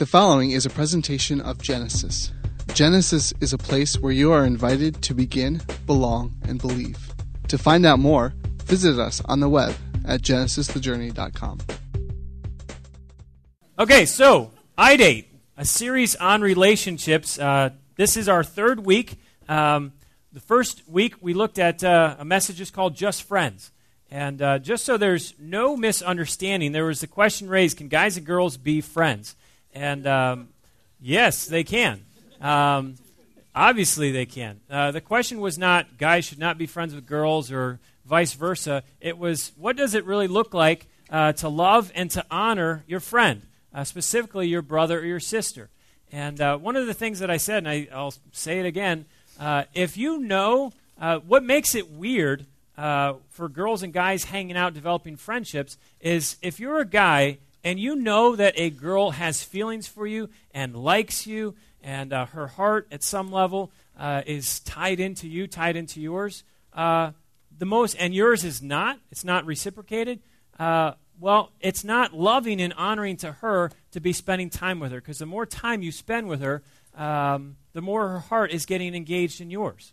The following is a presentation of Genesis. Genesis is a place where you are invited to begin, belong, and believe. To find out more, visit us on the web at genesisthejourney.com. Okay, so iDate, a series on relationships. Uh, this is our third week. Um, the first week we looked at uh, a message just called Just Friends. And uh, just so there's no misunderstanding, there was the question raised can guys and girls be friends? And um, yes, they can. Um, obviously, they can. Uh, the question was not guys should not be friends with girls or vice versa. It was what does it really look like uh, to love and to honor your friend, uh, specifically your brother or your sister? And uh, one of the things that I said, and I, will say it again uh, if you know uh, what makes it weird for girls and guys hanging out, developing friendships, is if you're a guy and you know that a girl has feelings for you and likes you, and uh, her heart at some level uh, is tied into you, tied into yours, uh, the most, and yours is not, it's not reciprocated, uh, well, it's not loving and honoring to her to be spending time with her, because the more time you spend with her, um, the more her heart is getting engaged in yours.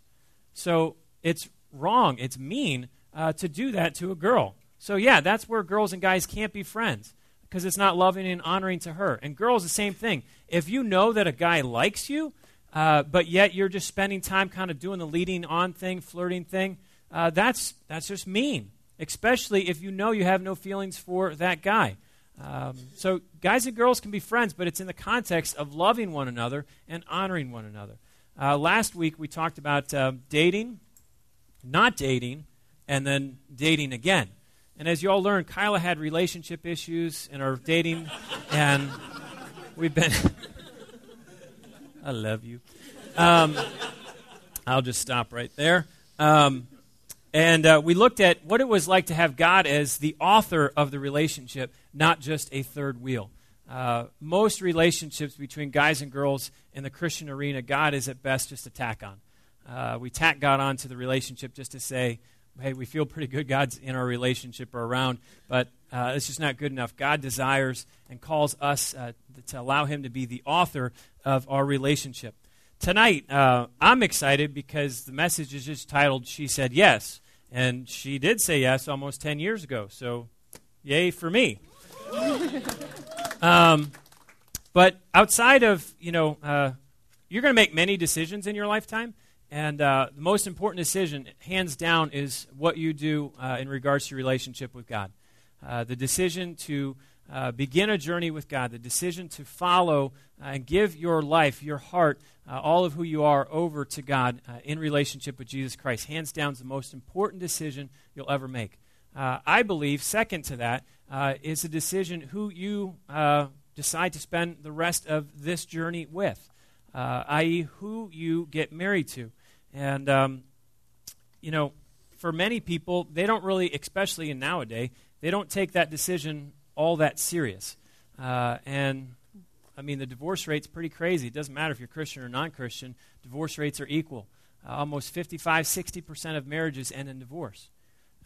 So it's wrong, it's mean uh, to do that to a girl. So, yeah, that's where girls and guys can't be friends because it's not loving and honoring to her. And girls, the same thing. If you know that a guy likes you, uh, but yet you're just spending time kind of doing the leading on thing, flirting thing, uh, that's, that's just mean, especially if you know you have no feelings for that guy. Um, so, guys and girls can be friends, but it's in the context of loving one another and honoring one another. Uh, last week, we talked about uh, dating, not dating, and then dating again. And as you all learned, Kyla had relationship issues in our dating, and we've been. I love you. Um, I'll just stop right there. Um, and uh, we looked at what it was like to have God as the author of the relationship, not just a third wheel. Uh, most relationships between guys and girls in the Christian arena, God is at best just a tack on. Uh, we tack God onto the relationship just to say, hey, we feel pretty good God's in our relationship or around, but uh, it's just not good enough. God desires and calls us uh, to allow Him to be the author of our relationship. Tonight, uh, I'm excited because the message is just titled She Said Yes. And she did say yes almost 10 years ago, so yay for me. um, but outside of, you know, uh, you're going to make many decisions in your lifetime. And uh, the most important decision, hands down, is what you do uh, in regards to your relationship with God. Uh, the decision to uh, begin a journey with God, the decision to follow uh, and give your life, your heart, uh, all of who you are over to God in relationship with Jesus Christ. Hands down, is the most important decision you'll ever make. I believe, second to that, is the decision who you decide to spend the rest of this journey with, i.e., who you get married to. And, um, you know, for many people, they don't really, especially in nowadays, they don't take that decision all that serious. Uh, and, I mean, the divorce rate's pretty crazy. It doesn't matter if you're Christian or non Christian, divorce rates are equal. Uh, almost 55, 60% of marriages end in divorce.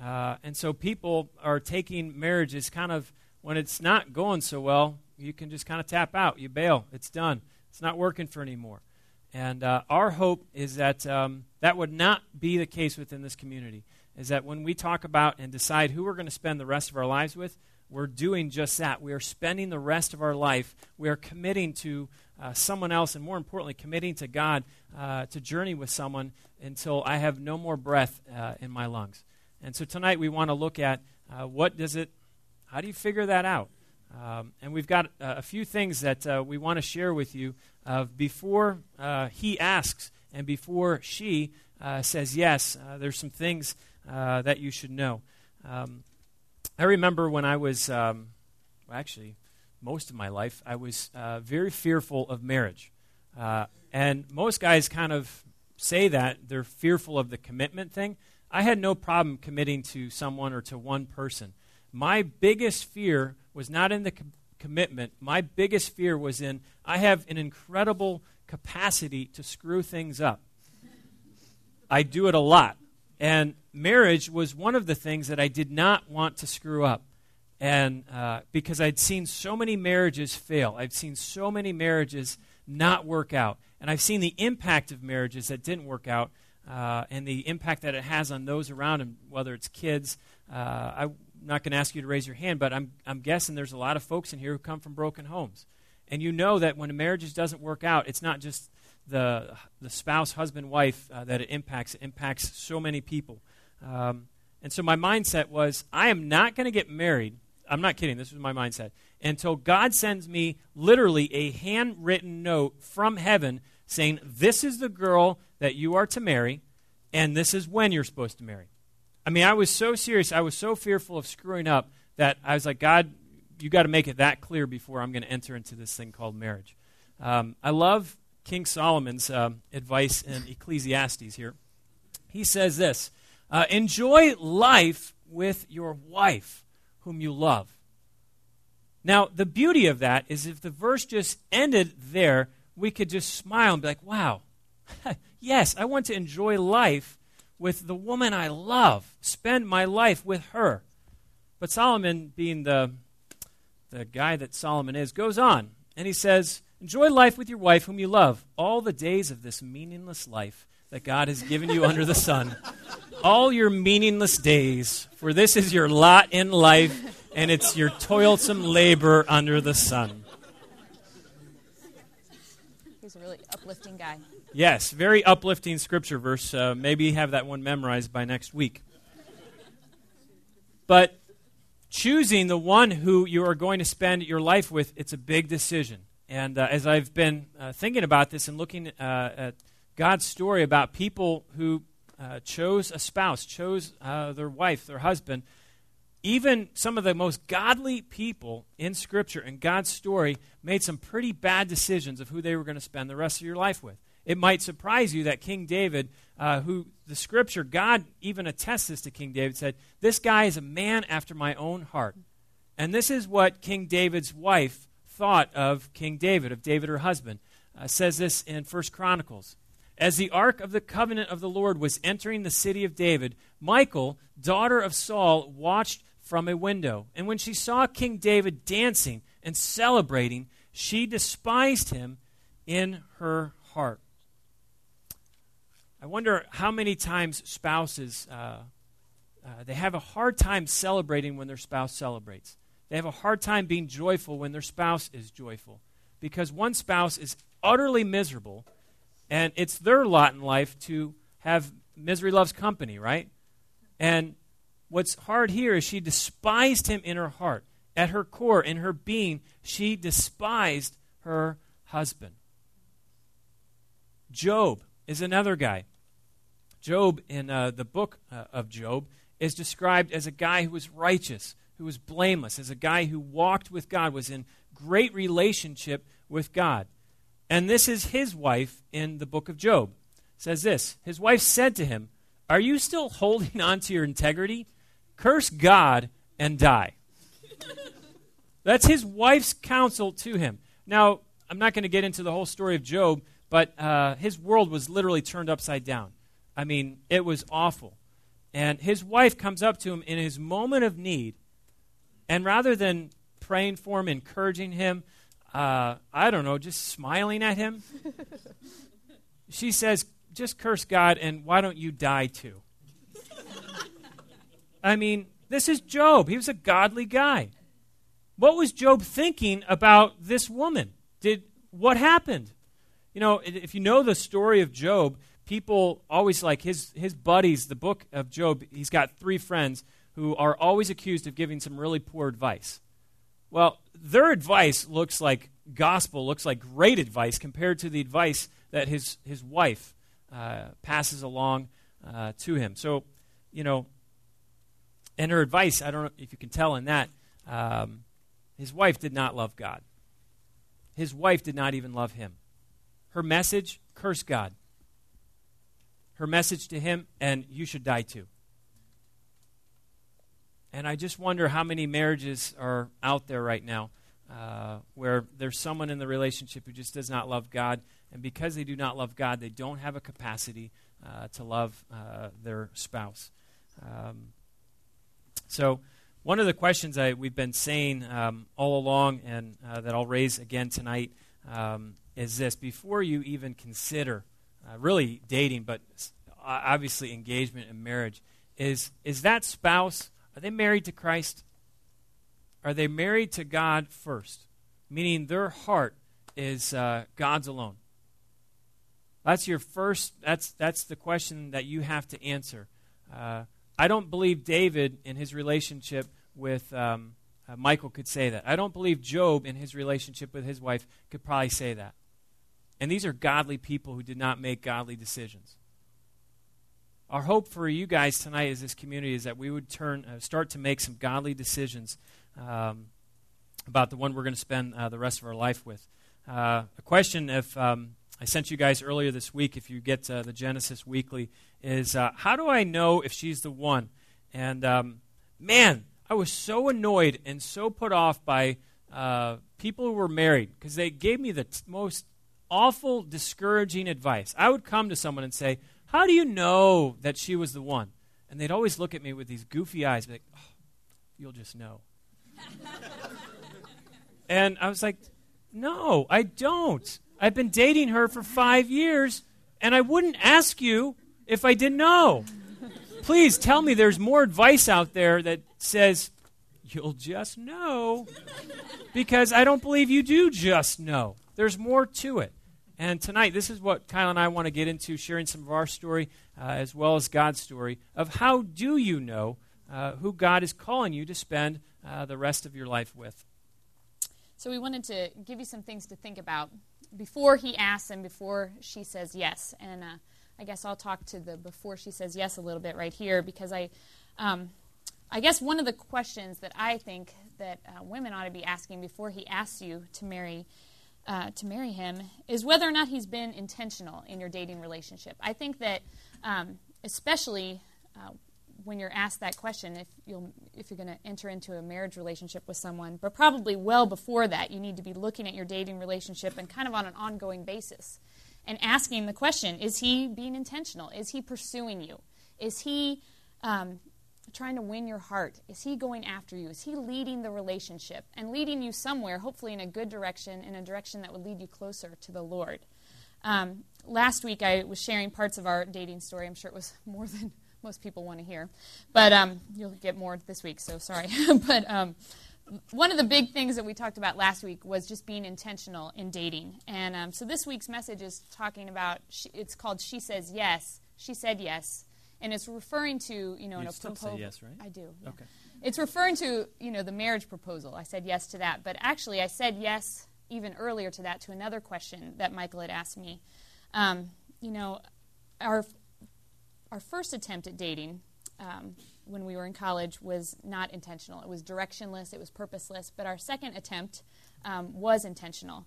Uh, and so people are taking marriages kind of, when it's not going so well, you can just kind of tap out. You bail. It's done. It's not working for anymore. And uh, our hope is that um, that would not be the case within this community. Is that when we talk about and decide who we're going to spend the rest of our lives with, we're doing just that. We are spending the rest of our life. We are committing to uh, someone else, and more importantly, committing to God uh, to journey with someone until I have no more breath uh, in my lungs. And so tonight we want to look at uh, what does it, how do you figure that out? Um, and we've got uh, a few things that uh, we want to share with you of before uh, he asks and before she uh, says yes. Uh, there's some things uh, that you should know. Um, I remember when I was, um, actually, most of my life, I was very fearful of marriage. and most guys kind of say that they're fearful of the commitment thing. I had no problem committing to someone or to one person. My biggest fear was not in the com- commitment. My biggest fear was in I have an incredible capacity to screw things up. I do it a lot. And marriage was one of the things that I did not want to screw up. And uh, because I'd seen so many marriages fail, I've seen so many marriages not work out. And I've seen the impact of marriages that didn't work out uh, and the impact that it has on those around them, whether it's kids. Uh, I'm not going to ask you to raise your hand, but I'm, I'm guessing there's a lot of folks in here who come from broken homes. And you know that when a marriage doesn't work out, it's not just the, the spouse, husband, wife uh, that it impacts. It impacts so many people. Um, and so my mindset was I am not going to get married. I'm not kidding. This was my mindset. Until God sends me literally a handwritten note from heaven saying, This is the girl that you are to marry, and this is when you're supposed to marry. I mean, I was so serious. I was so fearful of screwing up that I was like, God, you got to make it that clear before I'm going to enter into this thing called marriage. Um, I love King Solomon's um, advice in Ecclesiastes here. He says this uh, Enjoy life with your wife, whom you love. Now, the beauty of that is if the verse just ended there, we could just smile and be like, wow, yes, I want to enjoy life with the woman I love, spend my life with her. But Solomon, being the, the guy that Solomon is, goes on and he says, Enjoy life with your wife whom you love, all the days of this meaningless life that God has given you under the sun. All your meaningless days, for this is your lot in life, and it's your toilsome labor under the sun. He's a really uplifting guy. Yes, very uplifting scripture verse. Uh, maybe have that one memorized by next week. But choosing the one who you are going to spend your life with, it's a big decision. And uh, as I've been uh, thinking about this and looking uh, at God's story about people who uh, chose a spouse, chose uh, their wife, their husband, even some of the most godly people in Scripture and God's story made some pretty bad decisions of who they were going to spend the rest of your life with. It might surprise you that King David, uh, who the Scripture, God even attests this to King David, said, This guy is a man after my own heart. And this is what King David's wife thought of King David, of David her husband. Uh, says this in First Chronicles. As the ark of the covenant of the Lord was entering the city of David, Michal, daughter of Saul, watched from a window. And when she saw King David dancing and celebrating, she despised him in her heart. I wonder how many times spouses uh, uh, they have a hard time celebrating when their spouse celebrates. They have a hard time being joyful when their spouse is joyful because one spouse is utterly miserable and it's their lot in life to have misery loves company, right? And what's hard here is she despised him in her heart. At her core, in her being, she despised her husband. Job is another guy. Job, in uh, the book uh, of Job, is described as a guy who was righteous, who was blameless, as a guy who walked with God, was in great relationship with God. And this is his wife in the book of Job. It says this His wife said to him, Are you still holding on to your integrity? Curse God and die. That's his wife's counsel to him. Now, I'm not going to get into the whole story of Job, but uh, his world was literally turned upside down. I mean, it was awful. And his wife comes up to him in his moment of need and rather than praying for him, encouraging him, uh, I don't know, just smiling at him, she says, just curse God and why don't you die too? I mean, this is Job. He was a godly guy. What was Job thinking about this woman? Did what happened? You know, if you know the story of Job, people always like his his buddies, the book of Job, he's got three friends who are always accused of giving some really poor advice. Well, their advice looks like gospel, looks like great advice compared to the advice that his, his wife uh, passes along uh, to him. So, you know, and her advice, I don't know if you can tell in that, um, his wife did not love God. His wife did not even love him. Her message, curse God. Her message to him, and you should die too. And I just wonder how many marriages are out there right now uh, where there's someone in the relationship who just does not love God. And because they do not love God, they don't have a capacity uh, to love uh, their spouse. Um, so, one of the questions I, we've been saying um, all along, and uh, that I'll raise again tonight, um, is this: before you even consider uh, really dating, but obviously engagement and marriage, is is that spouse are they married to Christ? Are they married to God first? Meaning their heart is uh, God's alone. That's your first. That's that's the question that you have to answer. Uh, I don't believe David in his relationship with um, uh, Michal could say that. I don't believe Job in his relationship with his wife could probably say that. And these are godly people who did not make godly decisions. Our hope for you guys tonight as this community is that we would turn, uh, start to make some godly decisions um, about the one we're going to spend uh, the rest of our life with. Uh, a question if um, I sent you guys earlier this week, if you get uh, the Genesis Weekly, is uh, how do I know if she's the one? And um, man, I was so annoyed and so put off by uh, people who were married because they gave me the t- most awful, discouraging advice. I would come to someone and say, How do you know that she was the one? And they'd always look at me with these goofy eyes, be like, oh, You'll just know. and I was like, No, I don't. I've been dating her for five years, and I wouldn't ask you if I didn't know. Please tell me there's more advice out there that says, you'll just know. Because I don't believe you do just know. There's more to it. And tonight, this is what Kyla and I want to get into, sharing some of our story uh, as well as God's story of how do you know uh, who God is calling you to spend uh, the rest of your life with. So, we wanted to give you some things to think about before he asks and before she says yes. And uh, I guess I'll talk to the before she says yes a little bit right here because I, um, I guess one of the questions that I think that uh, women ought to be asking before he asks you to marry, uh, to marry him, is whether or not he's been intentional in your dating relationship. I think that, um, especially uh, when you're asked that question, if you'll if you're going to enter into a marriage relationship with someone, but probably well before that, you need to be looking at your dating relationship and kind of on an ongoing basis and asking the question is he being intentional? Is he pursuing you? Is he um, trying to win your heart? Is he going after you? Is he leading the relationship and leading you somewhere, hopefully in a good direction, in a direction that would lead you closer to the Lord? Um, last week I was sharing parts of our dating story. I'm sure it was more than most people want to hear, but um, you'll get more this week, so sorry. but um, one of the big things that we talked about last week was just being intentional in dating. And um, so this week's message is talking about, it's called She Says Yes. She said yes. And it's referring to, you know, you in a proposal. yes, right? I do. Yeah. Okay. It's referring to, you know, the marriage proposal. I said yes to that. But actually, I said yes even earlier to that to another question that Michael had asked me. Um, you know, our, our first attempt at dating, um, when we were in college was not intentional. It was directionless, it was purposeless, but our second attempt um, was intentional.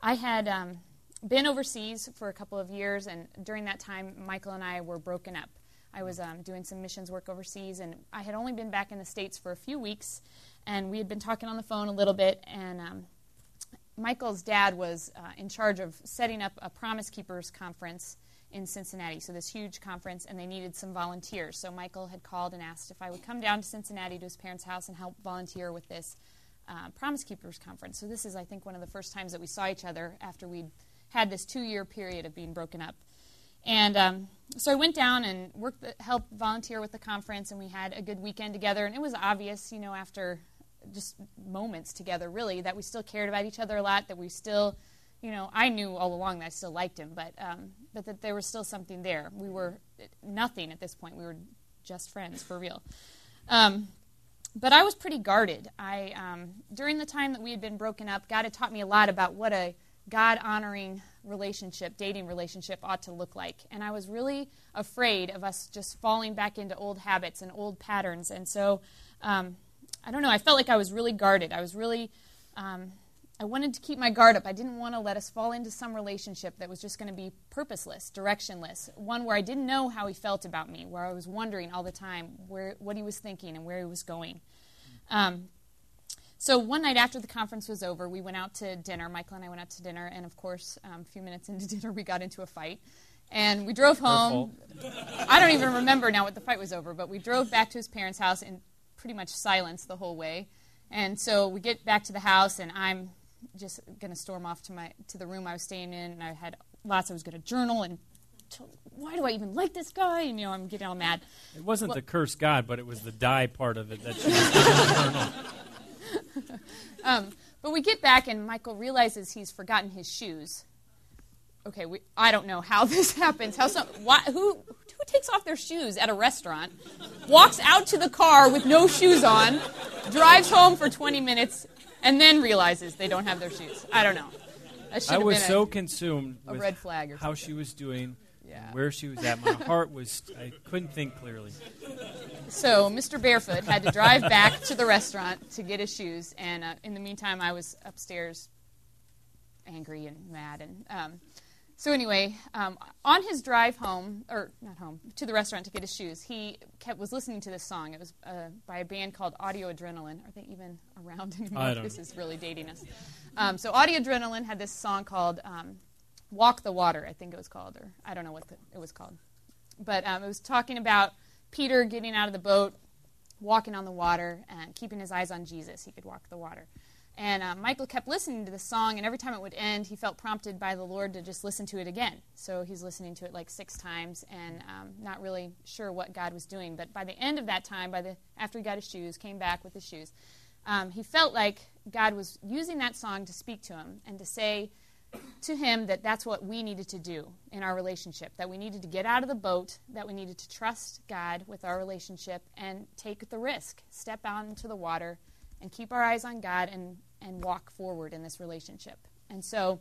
I had um, been overseas for a couple of years, and during that time, Michael and I were broken up. I was um, doing some missions work overseas, and I had only been back in the States for a few weeks, and we had been talking on the phone a little bit, and um, Michael's dad was uh, in charge of setting up a Promise Keepers conference in Cincinnati, so this huge conference, and they needed some volunteers. So Michael had called and asked if I would come down to Cincinnati to his parents' house and help volunteer with this uh, Promise Keepers conference. So this is, I think, one of the first times that we saw each other after we'd had this two-year period of being broken up. And um, so I went down and worked, the, helped volunteer with the conference, and we had a good weekend together. And it was obvious, you know, after just moments together, really, that we still cared about each other a lot, that we still you know, I knew all along that I still liked him, but um, but that there was still something there. We were nothing at this point. We were just friends for real. Um, but I was pretty guarded. I um, during the time that we had been broken up, God had taught me a lot about what a God honoring relationship, dating relationship ought to look like. And I was really afraid of us just falling back into old habits and old patterns. And so, um, I don't know, I felt like I was really guarded. I was really um, I wanted to keep my guard up. I didn't want to let us fall into some relationship that was just going to be purposeless, directionless, one where I didn't know how he felt about me, where I was wondering all the time where, what he was thinking and where he was going. Um, so one night after the conference was over, we went out to dinner. Michael and I went out to dinner, and of course, um, a few minutes into dinner, we got into a fight. And we drove home. I don't even remember now what the fight was over, but we drove back to his parents' house, in pretty much silence the whole way. And so we get back to the house, and I'm just going to storm off to my to the room I was staying in, and I had lots. I was going to journal and. t- Why do I even like this guy? And you know, I'm getting all mad. It wasn't Well- the curse God, but it was the die part of it that she was Um, but we get back, and Michael realizes he's forgotten his shoes. Okay, we, I don't know how this happens. How some why, who who takes off their shoes at a restaurant, walks out to the car with no shoes on, drives home for 20 minutes, and then realizes they don't have their shoes. I don't know. I was so a, consumed a with red flag or how she was doing, Yeah. where she was at. My heart was, I couldn't think clearly. So Mr. Barefoot had to drive back to the restaurant to get his shoes, and uh, in the meantime, I was upstairs, angry and mad. And um, so anyway, um, on his drive home, or not home, to the restaurant to get his shoes, he kept was listening to this song. It was uh, by a band called Audio Adrenaline. Are they even around anymore? I don't this know. is really dating us. Um, so Audio Adrenaline had this song called um, "Walk the Water." I think it was called, or I don't know what the, it was called but um, it was talking about Peter getting out of the boat, walking on the water, and keeping his eyes on Jesus. He could walk the water. And uh, Michael kept listening to the song, and every time it would end, he felt prompted by the Lord to just listen to it again. So he's listening to it like six times, and um, not really sure what God was doing. But by the end of that time, by the after he got his shoes, came back with his shoes, um, he felt like God was using that song to speak to him and to say, to him that that's what we needed to do in our relationship that we needed to get out of the boat that we needed to trust god with our relationship and take the risk step out into the water and keep our eyes on god and, and walk forward in this relationship. And so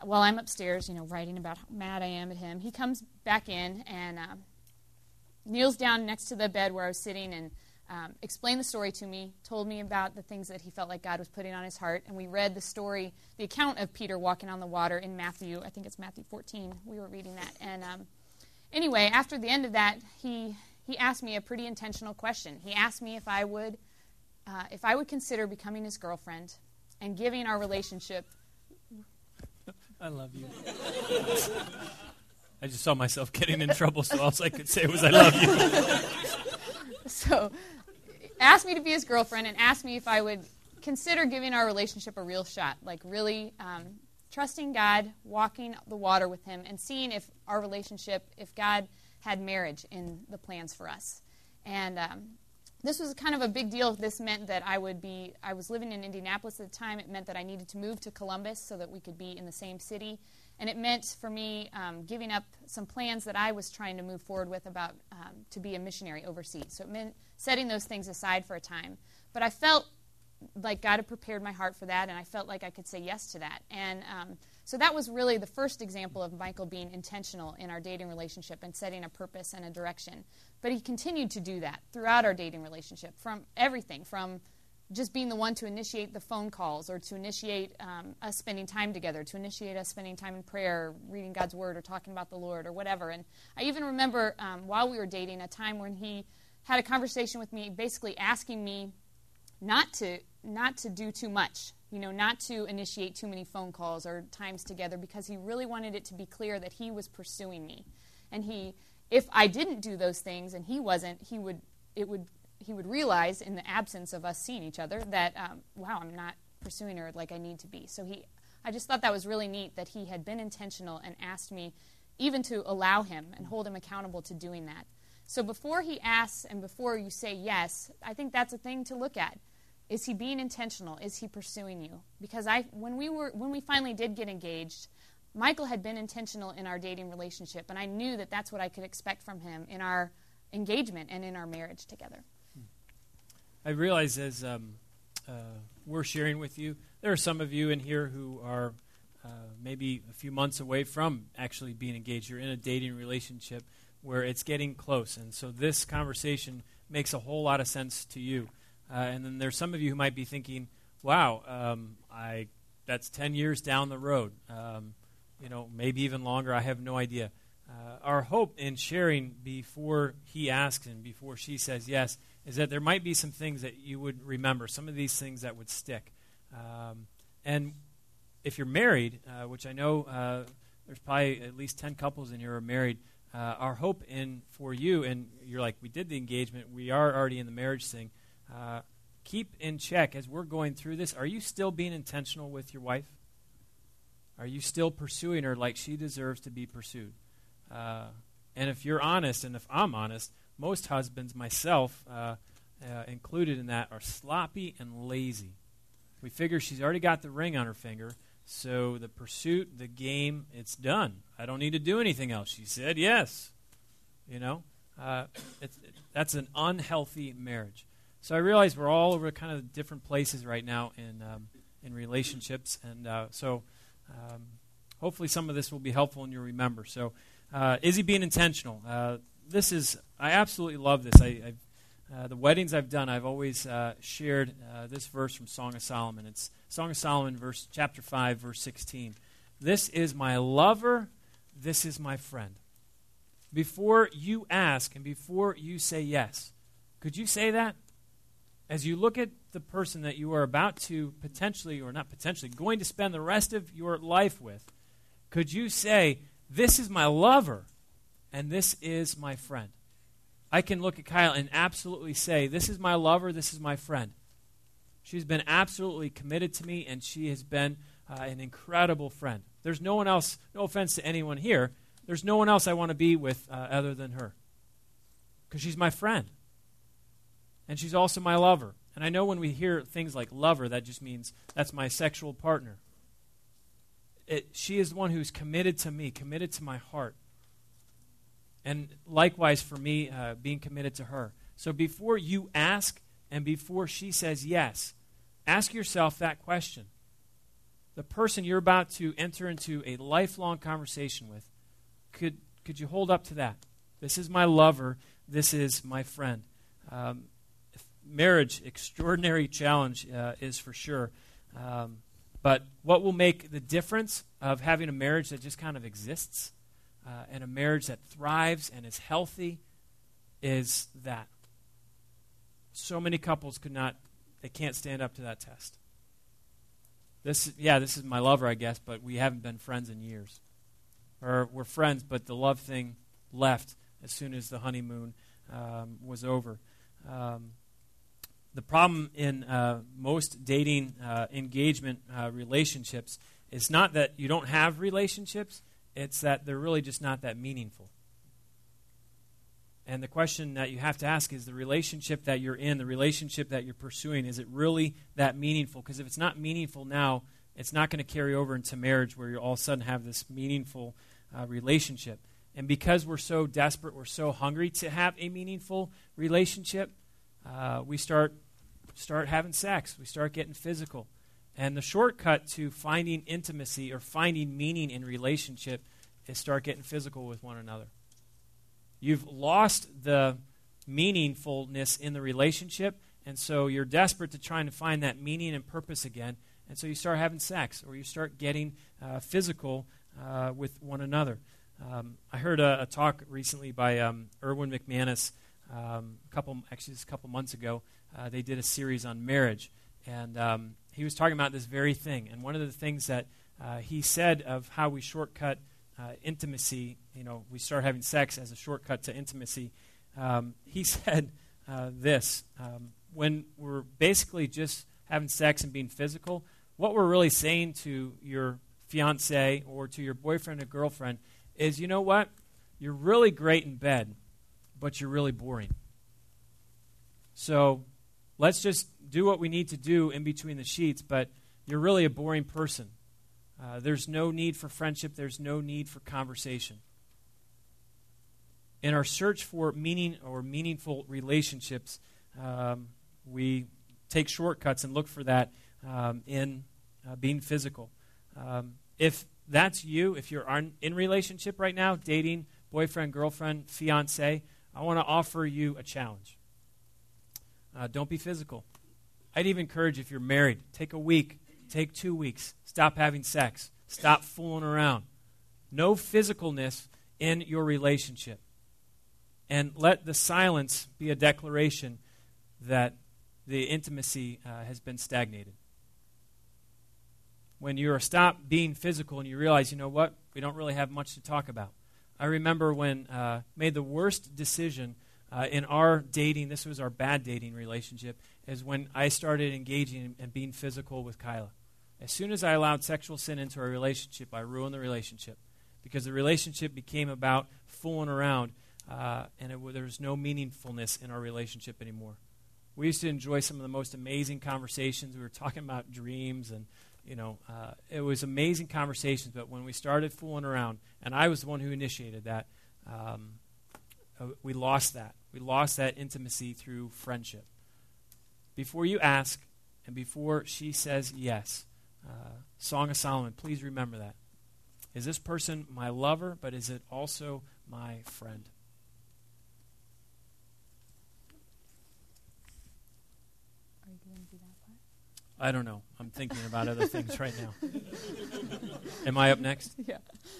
while i'm upstairs you know writing about how mad i am at him he comes back in and uh, kneels down next to the bed where i was sitting and um, explained the story to me, told me about the things that he felt like God was putting on his heart, and we read the story, the account of Peter walking on the water in Matthew. I think it's Matthew 14. We were reading that, and um, anyway, after the end of that, he he asked me a pretty intentional question. He asked me if I would uh, if I would consider becoming his girlfriend and giving our relationship. I love you. I just saw myself getting in trouble, so all I could say was, I love you. So, asked me to be his girlfriend and asked me if I would consider giving our relationship a real shot, like really um, trusting God, walking the water with Him, and seeing if our relationship, if God had marriage in the plans for us. And um, this was kind of a big deal. This meant that I would be, I was living in Indianapolis at the time. It meant that I needed to move to Columbus so that we could be in the same city. And it meant for me um, giving up some plans that I was trying to move forward with about um, to be a missionary overseas. So it meant setting those things aside for a time. But I felt like God had prepared my heart for that, and I felt like I could say yes to that. And um, so that was really the first example of Michael being intentional in our dating relationship and setting a purpose and a direction. But he continued to do that throughout our dating relationship, from everything from just being the one to initiate the phone calls or to initiate um, us spending time together, to initiate us spending time in prayer, reading God's Word, or talking about the Lord, or whatever. And I even remember um, while we were dating a time when he had a conversation with me, basically asking me not to not to do too much, you know, not to initiate too many phone calls or times together, because he really wanted it to be clear that he was pursuing me, and he, if I didn't do those things and he wasn't, he would it would he would realize in the absence of us seeing each other that um, wow i'm not pursuing her like i need to be. So he i just thought that was really neat that he had been intentional and asked me even to allow him and hold him accountable to doing that so before he asks and before you say yes i think that's a thing to look at. Is he being intentional? Is he pursuing you? Because i when we were when we finally did get engaged michael had been intentional in our dating relationship and i knew that that's what i could expect from him in our engagement and in our marriage together. I realize as um, uh, we're sharing with you, there are some of you in here who are uh, maybe a few months away from actually being engaged. You're in a dating relationship where it's getting close. And so this conversation makes a whole lot of sense to you. Uh, and then there's some of you who might be thinking, wow, um, I, that's 10 years down the road. Um, you know, maybe even longer. I have no idea. Uh, our hope in sharing before he asks and before she says yes is that there might be some things that you would remember, some of these things that would stick. Um, and if you're married, uh, which I know uh, there's probably at least 10 couples in here who are married, uh, our hope in for you, and you're like, we did the engagement, we are already in the marriage thing. uh, keep in check as we're going through this. Are you still being intentional with your wife? Are you still pursuing her like she deserves to be pursued? Uh, and if you're honest, and if I'm honest, most husbands, myself uh, uh, included in that, are sloppy and lazy. We figure she's already got the ring on her finger, so the pursuit, the game, it's done. I don't need to do anything else. She said yes. You know, uh, it, that's an unhealthy marriage. So I realize we're all over kind of different places right now in um, in relationships, and uh, so um, hopefully some of this will be helpful and you'll remember. So, uh, is he being intentional? Uh, this is I absolutely love this. I, uh, the weddings I've done, I've always uh, shared uh, this verse from Song of Solomon. It's Song of Solomon, verse chapter five, verse sixteen. This is my lover. This is my friend. Before you ask and before you say yes, could you say that? as you look at the person that you are about to potentially, or not potentially, going to spend the rest of your life with, could you say, This is my lover and this is my friend? I can look at Kyla and absolutely say, This is my lover, this is my friend. She's been absolutely committed to me, and she has been uh, an incredible friend. There's no one else, no offense to anyone here, there's no one else I want to be with uh, other than her. Because she's my friend and she's also my lover. And I know when we hear things like lover, that just means that's my sexual partner. It, she is the one who's committed to me, committed to my heart. And likewise for me, uh, being committed to her. So before you ask and before she says yes, ask yourself that question. The person you're about to enter into a lifelong conversation with, could, could you hold up to that? This is my lover. This is my friend. Um, marriage, extraordinary challenge uh, is for sure. Um, but what will make the difference of having a marriage that just kind of exists uh, and a marriage that thrives and is healthy is that. So many couples could not, they can't stand up to that test. This, yeah, this is my lover, I guess, but we haven't been friends in years. Or we're friends, but the love thing left as soon as the honeymoon um, was over. Um, the problem in uh, most dating uh, engagement uh, relationships is not that you don't have relationships, it's that they're really just not that meaningful. And the question that you have to ask is the relationship that you're in, the relationship that you're pursuing, is it really that meaningful? Because if it's not meaningful now, it's not going to carry over into marriage where you all of a sudden have this meaningful uh, relationship. And because we're so desperate, we're so hungry to have a meaningful relationship, uh, we start start having sex. We start getting physical. And the shortcut to finding intimacy or finding meaning in relationship is start getting physical with one another. You've lost the meaningfulness in the relationship, and so you're desperate to try and find that meaning and purpose again. And so you start having sex, or you start getting uh, physical uh, with one another. Um, I heard a, a, talk recently by um, Erwin McManus um, a couple, actually, a couple months ago, uh, they did a series on marriage, and um, he was talking about this very thing. And one of the things that uh, he said of how we shortcut uh, intimacy, you know, we start having sex as a shortcut to intimacy. Um, he said uh, this: um, when we're basically just having sex and being physical, what we're really saying to your fiance or to your boyfriend or girlfriend is, you know what? You're really great in bed, but you're really boring. So let's just do what we need to do in between the sheets, but you're really a boring person. Uh, there's no need for friendship, there's no need for conversation. In our search for meaning or meaningful relationships, um, we take shortcuts and look for that um, in uh, being physical. Um, if that's you, if you're in relationship right now, dating, boyfriend, girlfriend, fiance, I want to offer you a challenge. Uh, don't be physical. I'd even encourage if you're married, take a week, take two weeks, stop having sex, stop fooling around. No physicalness in your relationship. And let the silence be a declaration that the intimacy uh, has been stagnated. When you are stopped being physical and you realize, you know what, we don't really have much to talk about. I remember when uh, made the worst decision uh, in our dating, this was our bad dating relationship, is when I started engaging and being physical with Kyla. As soon as I allowed sexual sin into our relationship, I ruined the relationship because the relationship became about fooling around, uh, and it, there was no meaningfulness in our relationship anymore. We used to enjoy some of the most amazing conversations. We were talking about dreams, and you know, uh, it was amazing conversations. But when we started fooling around, and I was the one who initiated that, um, uh, we lost that. We lost that intimacy through friendship. Before you ask, and before she says yes, uh, Song of Solomon, please remember that. Is this person my lover, but is it also my friend? Are you going to do that part? I don't know. I'm thinking about other things right now. Am I up next? Yeah.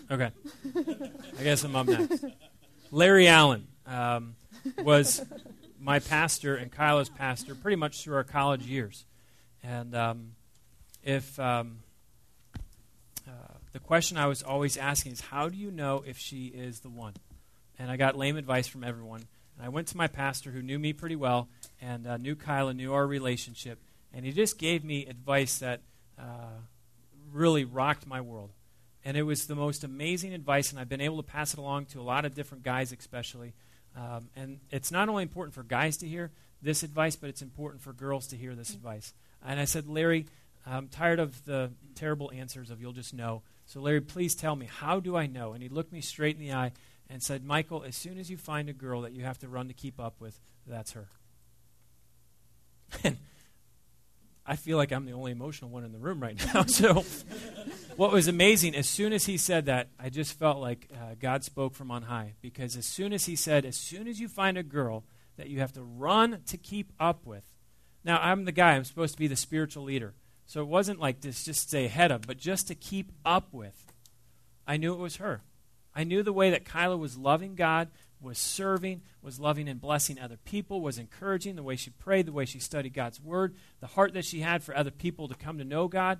Okay. I guess I'm up next. Larry Allen um, was my pastor and Kyla's pastor pretty much through our college years. And um, if um, uh, the question I was always asking is, how do you know if she is the one? And I got lame advice from everyone. And I went to my pastor who knew me pretty well and uh, knew Kyla, knew our relationship. And he just gave me advice that uh, really rocked my world. And it was the most amazing advice, and I've been able to pass it along to a lot of different guys, especially. Um, and it's not only important for guys to hear this advice, but it's important for girls to hear this advice. And I said, Larry, I'm tired of the terrible answers of you'll just know. So, Larry, please tell me, how do I know? And he looked me straight in the eye and said, Michael, as soon as you find a girl that you have to run to keep up with, that's her. I feel like I'm the only emotional one in the room right now. So, what was amazing, as soon as he said that, I just felt like uh, God spoke from on high. Because as soon as he said, as soon as you find a girl that you have to run to keep up with. Now, I'm the guy, I'm supposed to be the spiritual leader. So it wasn't like this just stay ahead of, but just to keep up with. I knew it was her. I knew the way that Kyla was loving God, was serving, was loving and blessing other people, was encouraging, the way she prayed, the way she studied God's word, the heart that she had for other people to come to know God.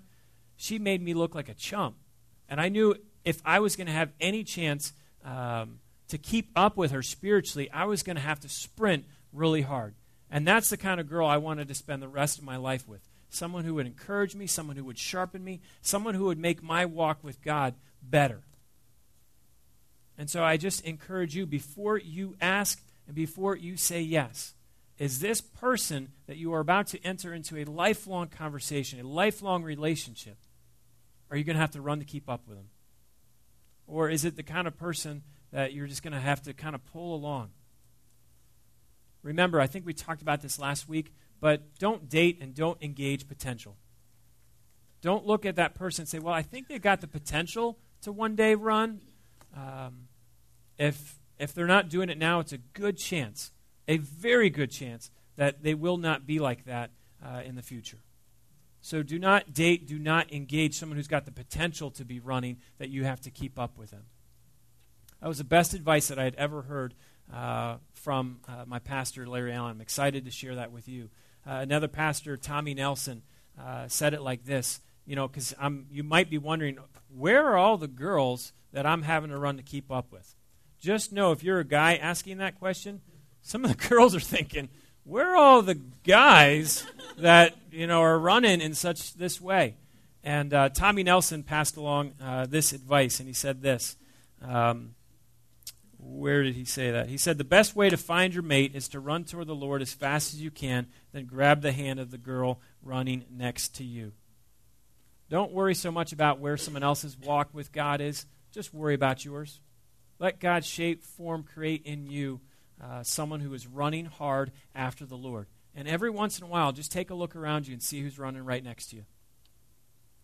She made me look like a chump. And I knew if I was going to have any chance um, to keep up with her spiritually, I was going to have to sprint really hard. And that's the kind of girl I wanted to spend the rest of my life with. Someone who would encourage me, someone who would sharpen me, someone who would make my walk with God better. And so I just encourage you before you ask and before you say yes, is this person that you are about to enter into a lifelong conversation, a lifelong relationship, are you going to have to run to keep up with them? Or is it the kind of person that you're just going to have to kind of pull along? Remember, I think we talked about this last week, but don't date and don't engage potential. Don't look at that person and say, well, I think they've got the potential to one day run. Um, if, if they're not doing it now, it's a good chance, a very good chance, that they will not be like that uh, in the future. So do not date, do not engage someone who's got the potential to be running that you have to keep up with them. That was the best advice that I had ever heard uh, from uh, my pastor, Larry Allen. I'm excited to share that with you. Uh, another pastor, Tommy Nelson, uh, said it like this you know, because you might be wondering, where are all the girls that I'm having to run to keep up with? Just know if you're a guy asking that question, some of the girls are thinking, where are all the guys that you know are running in such this way? And uh, Tommy Nelson passed along uh, this advice, and he said this. Um, where did he say that? He said, The best way to find your mate is to run toward the Lord as fast as you can, then grab the hand of the girl running next to you. Don't worry so much about where someone else's walk with God is, just worry about yours. Let God shape, form, create in you uh, someone who is running hard after the Lord. And every once in a while, just take a look around you and see who's running right next to you.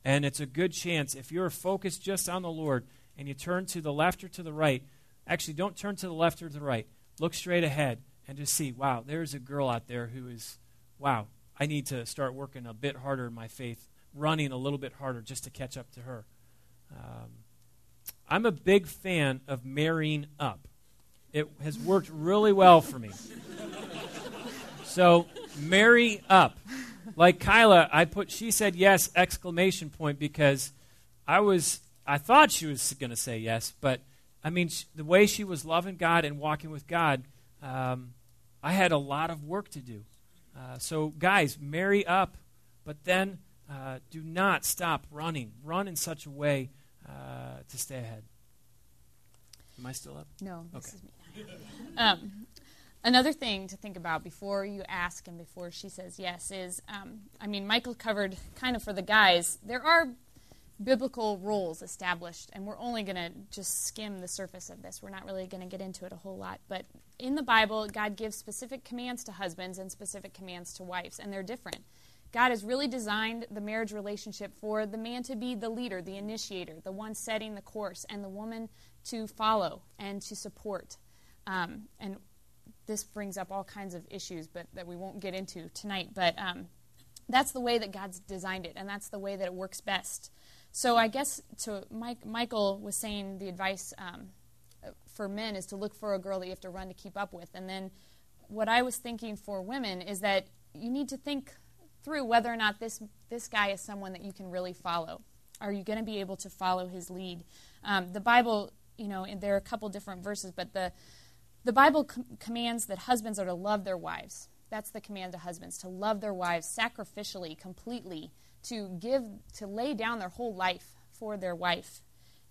And it's a good chance, if you're focused just on the Lord and you turn to the left or to the right, Actually, don't turn to the left or to the right. Look straight ahead and just see, wow, there's a girl out there who is, wow, I need to start working a bit harder in my faith, running a little bit harder just to catch up to her. Um, I'm a big fan of marrying up. It has worked really well for me. So, marry up. Like Kyla, I put she said yes exclamation point because I was I thought she was going to say yes, but I mean, the way she was loving God and walking with God, um, I had a lot of work to do. Uh, so, guys, marry up, but then uh, do not stop running. Run in such a way uh, to stay ahead. Am I still up? No, this Okay. is me. um, another thing to think about before you ask and before she says yes is, um, I mean, Michael covered kind of for the guys. There are biblical roles established, and we're only going to just skim the surface of this. We're not really going to get into it a whole lot. But in the Bible, God gives specific commands to husbands and specific commands to wives, and they're different. God has really designed the marriage relationship for the man to be the leader, the initiator, the one setting the course, and the woman to follow and to support. Um, and this brings up all kinds of issues, but that we won't get into tonight. But um, that's the way that God's designed it, and that's the way that it works best. So I guess to Mike, Michael was saying the advice um, for men is to look for a girl that you have to run to keep up with, and then what I was thinking for women is that you need to think through whether or not this this guy is someone that you can really follow. Are you going to be able to follow his lead? Um, the Bible, you know, there are a couple different verses, but the the Bible com- commands that husbands are to love their wives. That's the command to husbands to love their wives sacrificially, completely, to give, to lay down their whole life for their wife.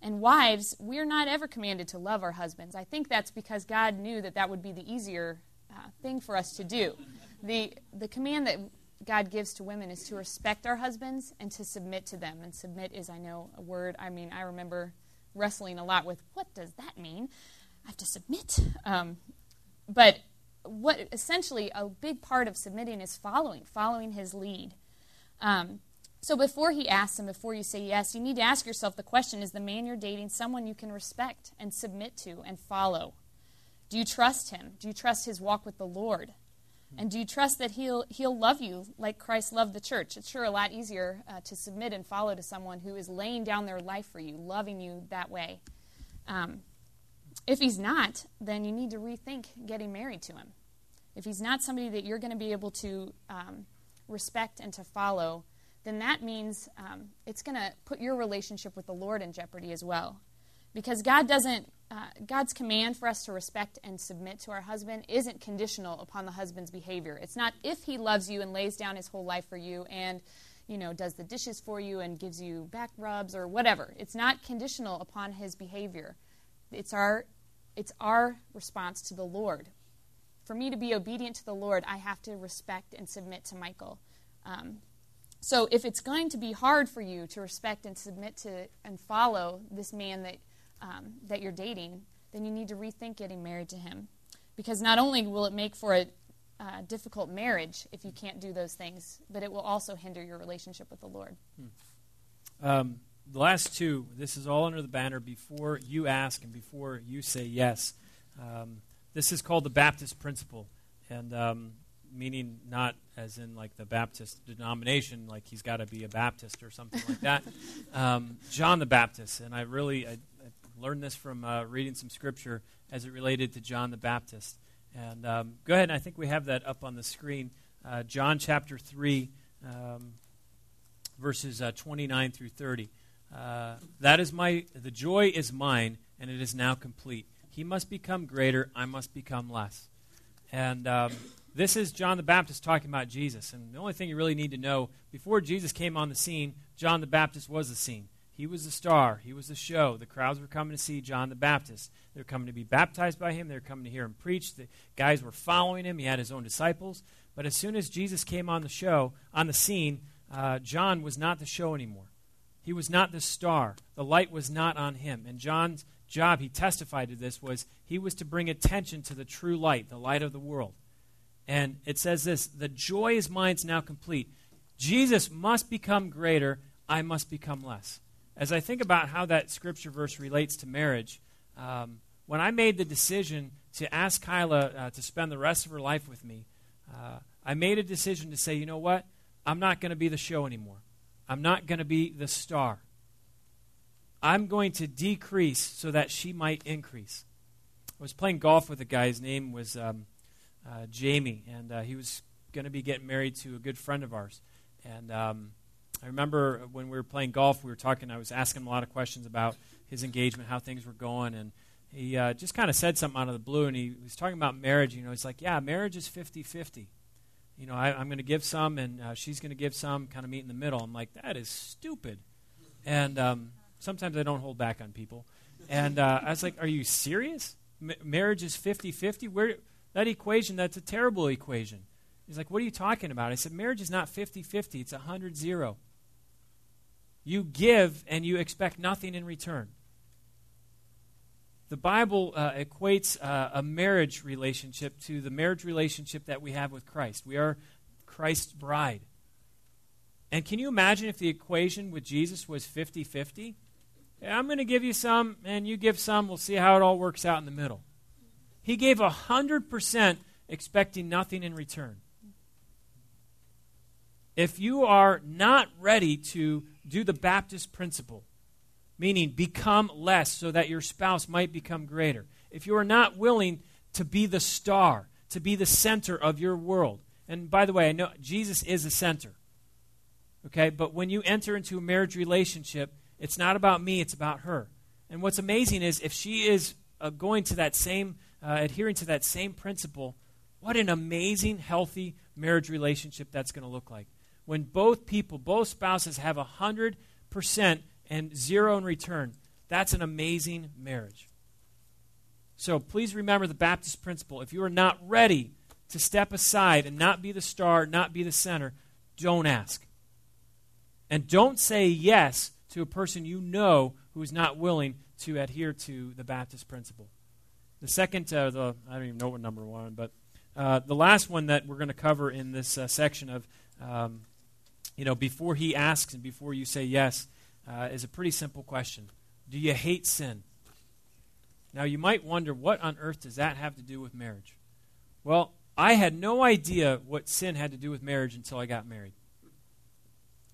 And wives, we're not ever commanded to love our husbands. I think that's because God knew that that would be the easier uh, thing for us to do. The the command that God gives to women is to respect our husbands and to submit to them. And submit is, I know, a word. I mean, I remember wrestling a lot with what does that mean? I have to submit. Um, but what essentially a big part of submitting is following, following his lead. Um, so before he asks and before you say yes, you need to ask yourself the question is the man you're dating someone you can respect and submit to and follow? Do you trust him? Do you trust his walk with the Lord? And do you trust that he'll, he'll love you like Christ loved the church? It's sure a lot easier uh, to submit and follow to someone who is laying down their life for you, loving you that way. Um, if he's not, then you need to rethink getting married to him. If he's not somebody that you're going to be able to um, respect and to follow, then that means um, it's going to put your relationship with the Lord in jeopardy as well. Because God doesn't, uh, God's command for us to respect and submit to our husband isn't conditional upon the husband's behavior. It's not if he loves you and lays down his whole life for you and, you know, does the dishes for you and gives you back rubs or whatever. It's not conditional upon his behavior. It's our, it's our response to the Lord. For me to be obedient to the Lord, I have to respect and submit to Michael. Um, so if it's going to be hard for you to respect and submit to and follow this man that um, that you're dating, then you need to rethink getting married to him, because not only will it make for a uh, difficult marriage if you can't do those things, but it will also hinder your relationship with the Lord. Um, the last two, this is all under the banner before you ask and before you say yes. Um, this is called the Baptist principle, and um, meaning not as in like the Baptist denomination, like he's got to be a Baptist or something like that. Um, John the Baptist, and I really I learned this from uh, reading some scripture as it related to John the Baptist. And um, go ahead, and I think we have that up on the screen. Uh, John chapter three. Um, verses uh, 29 through 30. Uh, that is my, the joy is mine, and it is now complete. He must become greater, I must become less. And um, this is John the Baptist talking about Jesus. And the only thing you really need to know before Jesus came on the scene, John the Baptist was the scene. He was the star. He was the show. The crowds were coming to see John the Baptist. They were coming to be baptized by him. They were coming to hear him preach. The guys were following him. He had his own disciples. But as soon as Jesus came on the show, on the scene, uh, John was not the show anymore. He was not the star. The light was not on him. And John's job, he testified to this, was he was to bring attention to the true light, the light of the world. And it says this The joy is mine is now complete. Jesus must become greater, I must become less. As I think about how that scripture verse relates to marriage, um, when I made the decision to ask Kyla uh, to spend the rest of her life with me, uh, I made a decision to say, you know what? I'm not going to be the show anymore. I'm not going to be the star. I'm going to decrease so that she might increase. I was playing golf with a guy. His name was um, uh, Jamie, and uh, he was going to be getting married to a good friend of ours. And um, I remember when we were playing golf, we were talking. I was asking him a lot of questions about his engagement, how things were going, and he uh, just kind of said something out of the blue, and he was talking about marriage. You know, he's like, "Yeah, marriage is 50-50. You know, I, am going to give some, and uh, she's going to give some, kind of meet in the middle." I'm like, "That is stupid." And um, sometimes I don't hold back on people. And uh, I was like, "Are you serious? M- marriage is 50-50? Where that equation? That's a terrible equation." He's like, What are you talking about? I said, Marriage is not 50 50, it's 100 0. You give and you expect nothing in return. The Bible uh, equates uh, a marriage relationship to the marriage relationship that we have with Christ. We are Christ's bride. And can you imagine if the equation with Jesus was 50 50? I'm going to give you some, and you give some. We'll see how it all works out in the middle. He gave 100% expecting nothing in return if you are not ready to do the Baptist principle, meaning become less so that your spouse might become greater, if you are not willing to be the star, to be the center of your world, and by the way, I know Jesus is the center, okay, but when you enter into a marriage relationship, it's not about me, it's about her. And what's amazing is if she is uh, going to that same, uh, adhering to that same principle, what an amazing, healthy marriage relationship that's going to look like when both people, both spouses have 100% and zero in return, that's an amazing marriage. So please remember the Baptist principle. If you are not ready to step aside and not be the star, not be the center, don't ask. And don't say yes to a person you know who is not willing to adhere to the Baptist principle. The second, uh, the, I don't even know what number one, but uh, the last one that we're going to cover in this uh, section of um, you know, before he asks and before you say yes, uh, is a pretty simple question. Do you hate sin? Now, you might wonder, what on earth does that have to do with marriage? Well, I had no idea what sin had to do with marriage until I got married.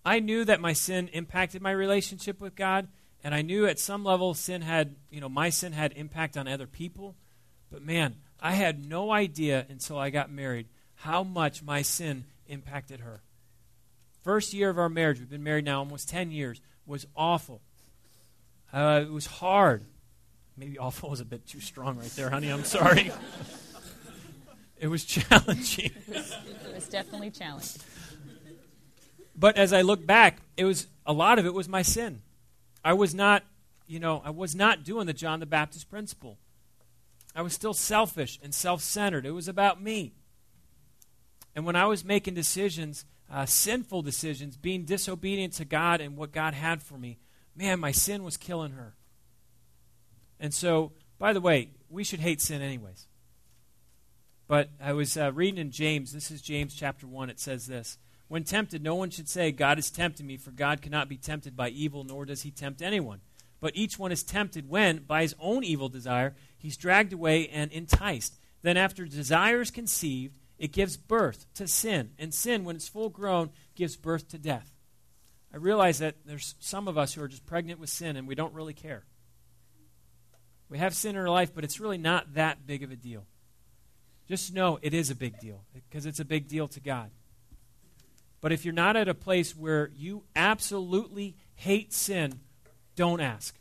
I knew that my sin impacted my relationship with God, and I knew at some level sin had, you know, my sin had impact on other people. But man, I had no idea until I got married how much my sin impacted her. First year of our marriage, we've been married now almost 10 years, was awful. Uh, it was hard. Maybe awful was a bit too strong right there, honey. I'm sorry. it was challenging. It was definitely challenging. But as I look back, it was a lot of it was my sin. I was not, you know, I was not doing the John the Baptist principle. I was still selfish and self-centered. It was about me. And when I was making decisions, uh, sinful decisions, being disobedient to God and what God had for me, man, my sin was killing her. And so, by the way, we should hate sin anyways. But I was uh, reading in James, this is James chapter 1, it says this When tempted, no one should say, God is tempting me, for God cannot be tempted by evil, nor does he tempt anyone. But each one is tempted when, by his own evil desire, he's dragged away and enticed. Then, after desire is conceived, it gives birth to sin. And sin, when it's full grown, gives birth to death. I realize that there's some of us who are just pregnant with sin and we don't really care. We have sin in our life, but it's really not that big of a deal. Just know it is a big deal because it's a big deal to God. But if you're not at a place where you absolutely hate sin, don't ask.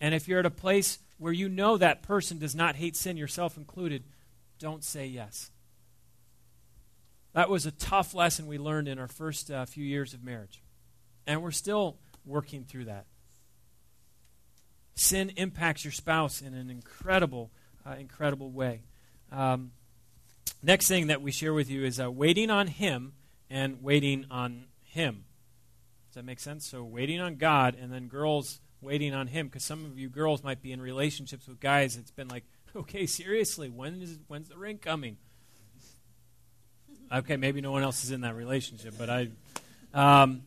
And if you're at a place where you know that person does not hate sin, yourself included, don't say yes. That was a tough lesson we learned in our first uh, few years of marriage. And we're still working through that. Sin impacts your spouse in an incredible, uh, incredible way. Um, next thing that we share with you is uh, waiting on Him and waiting on Him. Does that make sense? So, waiting on God and then girls waiting on Him. Because some of you girls might be in relationships with guys. It's been like, okay, seriously, when is, when's the ring coming? Okay, maybe no one else is in that relationship, but I, um,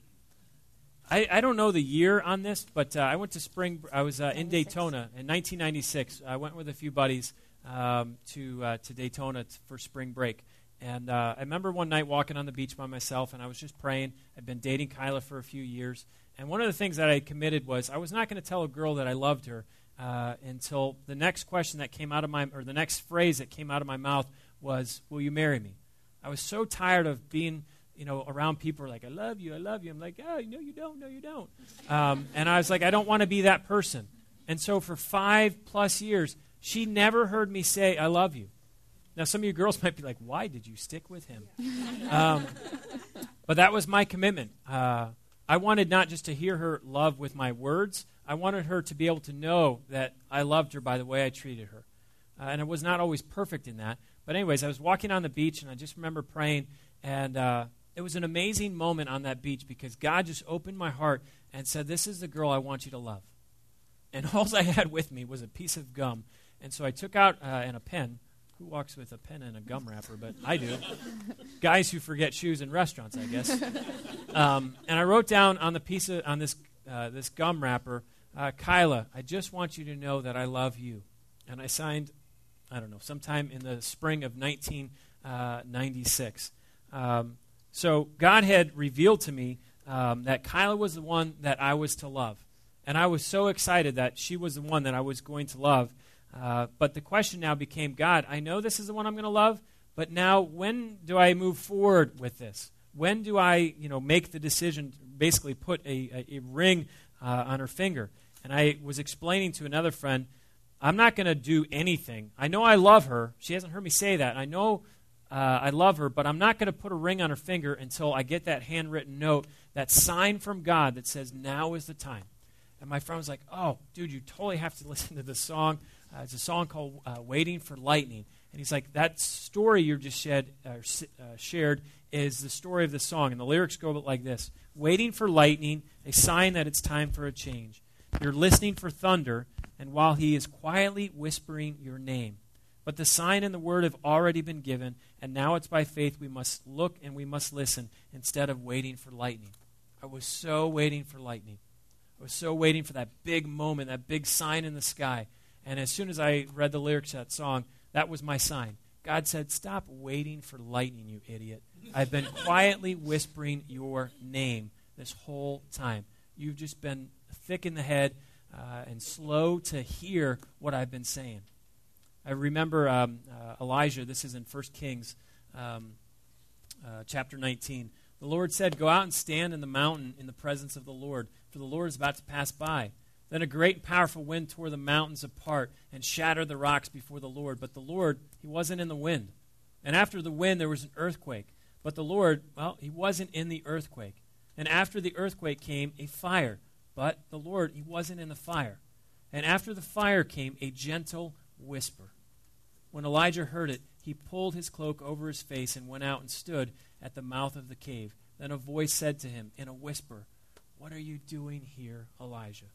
I, I don't know the year on this, but uh, I went to spring. I was uh, in Daytona in 1996. I went with a few buddies um, to uh, to Daytona t- for spring break, and uh, I remember one night walking on the beach by myself, and I was just praying. I'd been dating Kyla for a few years, and one of the things that I committed was I was not going to tell a girl that I loved her uh, until the next question that came out of my or the next phrase that came out of my mouth was, "Will you marry me?" I was so tired of being, you know, around people like, I love you, I love you. I'm like, oh, no, you don't, no, you don't. Um, and I was like, I don't want to be that person. And so for five plus years, she never heard me say, I love you. Now, some of you girls might be like, why did you stick with him? um, but that was my commitment. Uh, I wanted not just to hear her love with my words, I wanted her to be able to know that I loved her by the way I treated her. Uh, and I was not always perfect in that. But, anyways, I was walking on the beach, and I just remember praying, and uh, it was an amazing moment on that beach because God just opened my heart and said, This is the girl I want you to love. And all I had with me was a piece of gum. And so I took out uh, and a pen. Who walks with a pen and a gum wrapper? But I do. Guys who forget shoes in restaurants, I guess. Um, and I wrote down on the piece of, on this uh, this gum wrapper, uh, Kyla, I just want you to know that I love you. And I signed, I don't know, sometime in the spring of 1996. Uh, um, so God had revealed to me um, that Kyla was the one that I was to love. And I was so excited that she was the one that I was going to love. Uh, but the question now became God, I know this is the one I'm going to love, but now when do I move forward with this? When do I, you know, make the decision, basically put a, a, a ring uh, on her finger? And I was explaining to another friend, I'm not going to do anything. I know I love her. She hasn't heard me say that. I know uh, I love her, but I'm not going to put a ring on her finger until I get that handwritten note, that sign from God that says, now is the time. And my friend was like, oh, dude, you totally have to listen to this song. Uh, it's a song called uh, Waiting for Lightning. And he's like, that story you just shed, uh, shared is the story of the song. And the lyrics go like this Waiting for lightning, a sign that it's time for a change. You're listening for thunder, and while he is quietly whispering your name. But the sign and the word have already been given, and now it's by faith we must look and we must listen instead of waiting for lightning. I was so waiting for lightning. I was so waiting for that big moment, that big sign in the sky. And as soon as I read the lyrics of that song, that was my sign. God said, Stop waiting for lightning, you idiot. I've been quietly whispering your name this whole time. You've just been thick in the head uh, and slow to hear what I've been saying. I remember um, uh, Elijah, this is in 1 Kings um, uh, chapter 19. The Lord said, Go out and stand in the mountain in the presence of the Lord, for the Lord is about to pass by. Then a great and powerful wind tore the mountains apart and shattered the rocks before the Lord. But the Lord, he wasn't in the wind. And after the wind, there was an earthquake. But the Lord, well, he wasn't in the earthquake. And after the earthquake came a fire. But the Lord, he wasn't in the fire. And after the fire came a gentle whisper. When Elijah heard it, he pulled his cloak over his face and went out and stood at the mouth of the cave. Then a voice said to him in a whisper, What are you doing here, Elijah?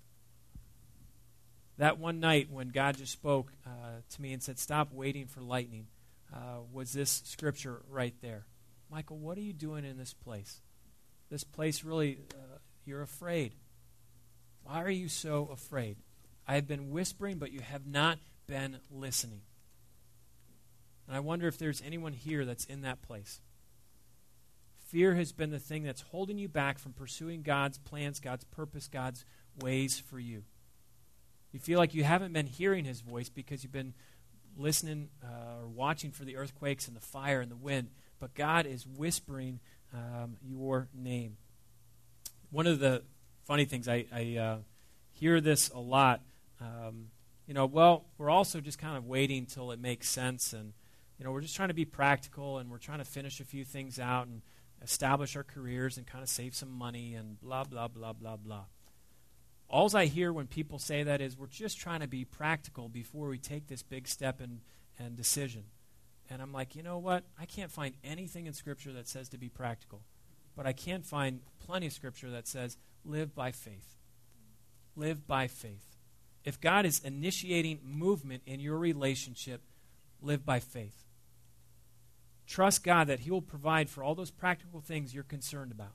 That one night when God just spoke uh, to me and said, Stop waiting for lightning, uh, was this scripture right there. Michael, what are you doing in this place? This place really, uh, you're afraid. Why are you so afraid? I have been whispering, but you have not been listening. And I wonder if there's anyone here that's in that place. Fear has been the thing that's holding you back from pursuing God's plans, God's purpose, God's ways for you. You feel like you haven't been hearing His voice because you've been listening uh, or watching for the earthquakes and the fire and the wind, but God is whispering um, your name. One of the funny things, I, I uh, hear this a lot. Um, you know, well, we're also just kind of waiting till it makes sense and you know, we're just trying to be practical and we're trying to finish a few things out and establish our careers and kind of save some money and blah, blah, blah, blah, blah. All I hear when people say that is we're just trying to be practical before we take this big step and, and decision. And I'm like, you know what? I can't find anything in Scripture that says to be practical. But I can find plenty of Scripture that says live by faith. Live by faith. If God is initiating movement in your relationship, live by faith. Trust God that He will provide for all those practical things you're concerned about.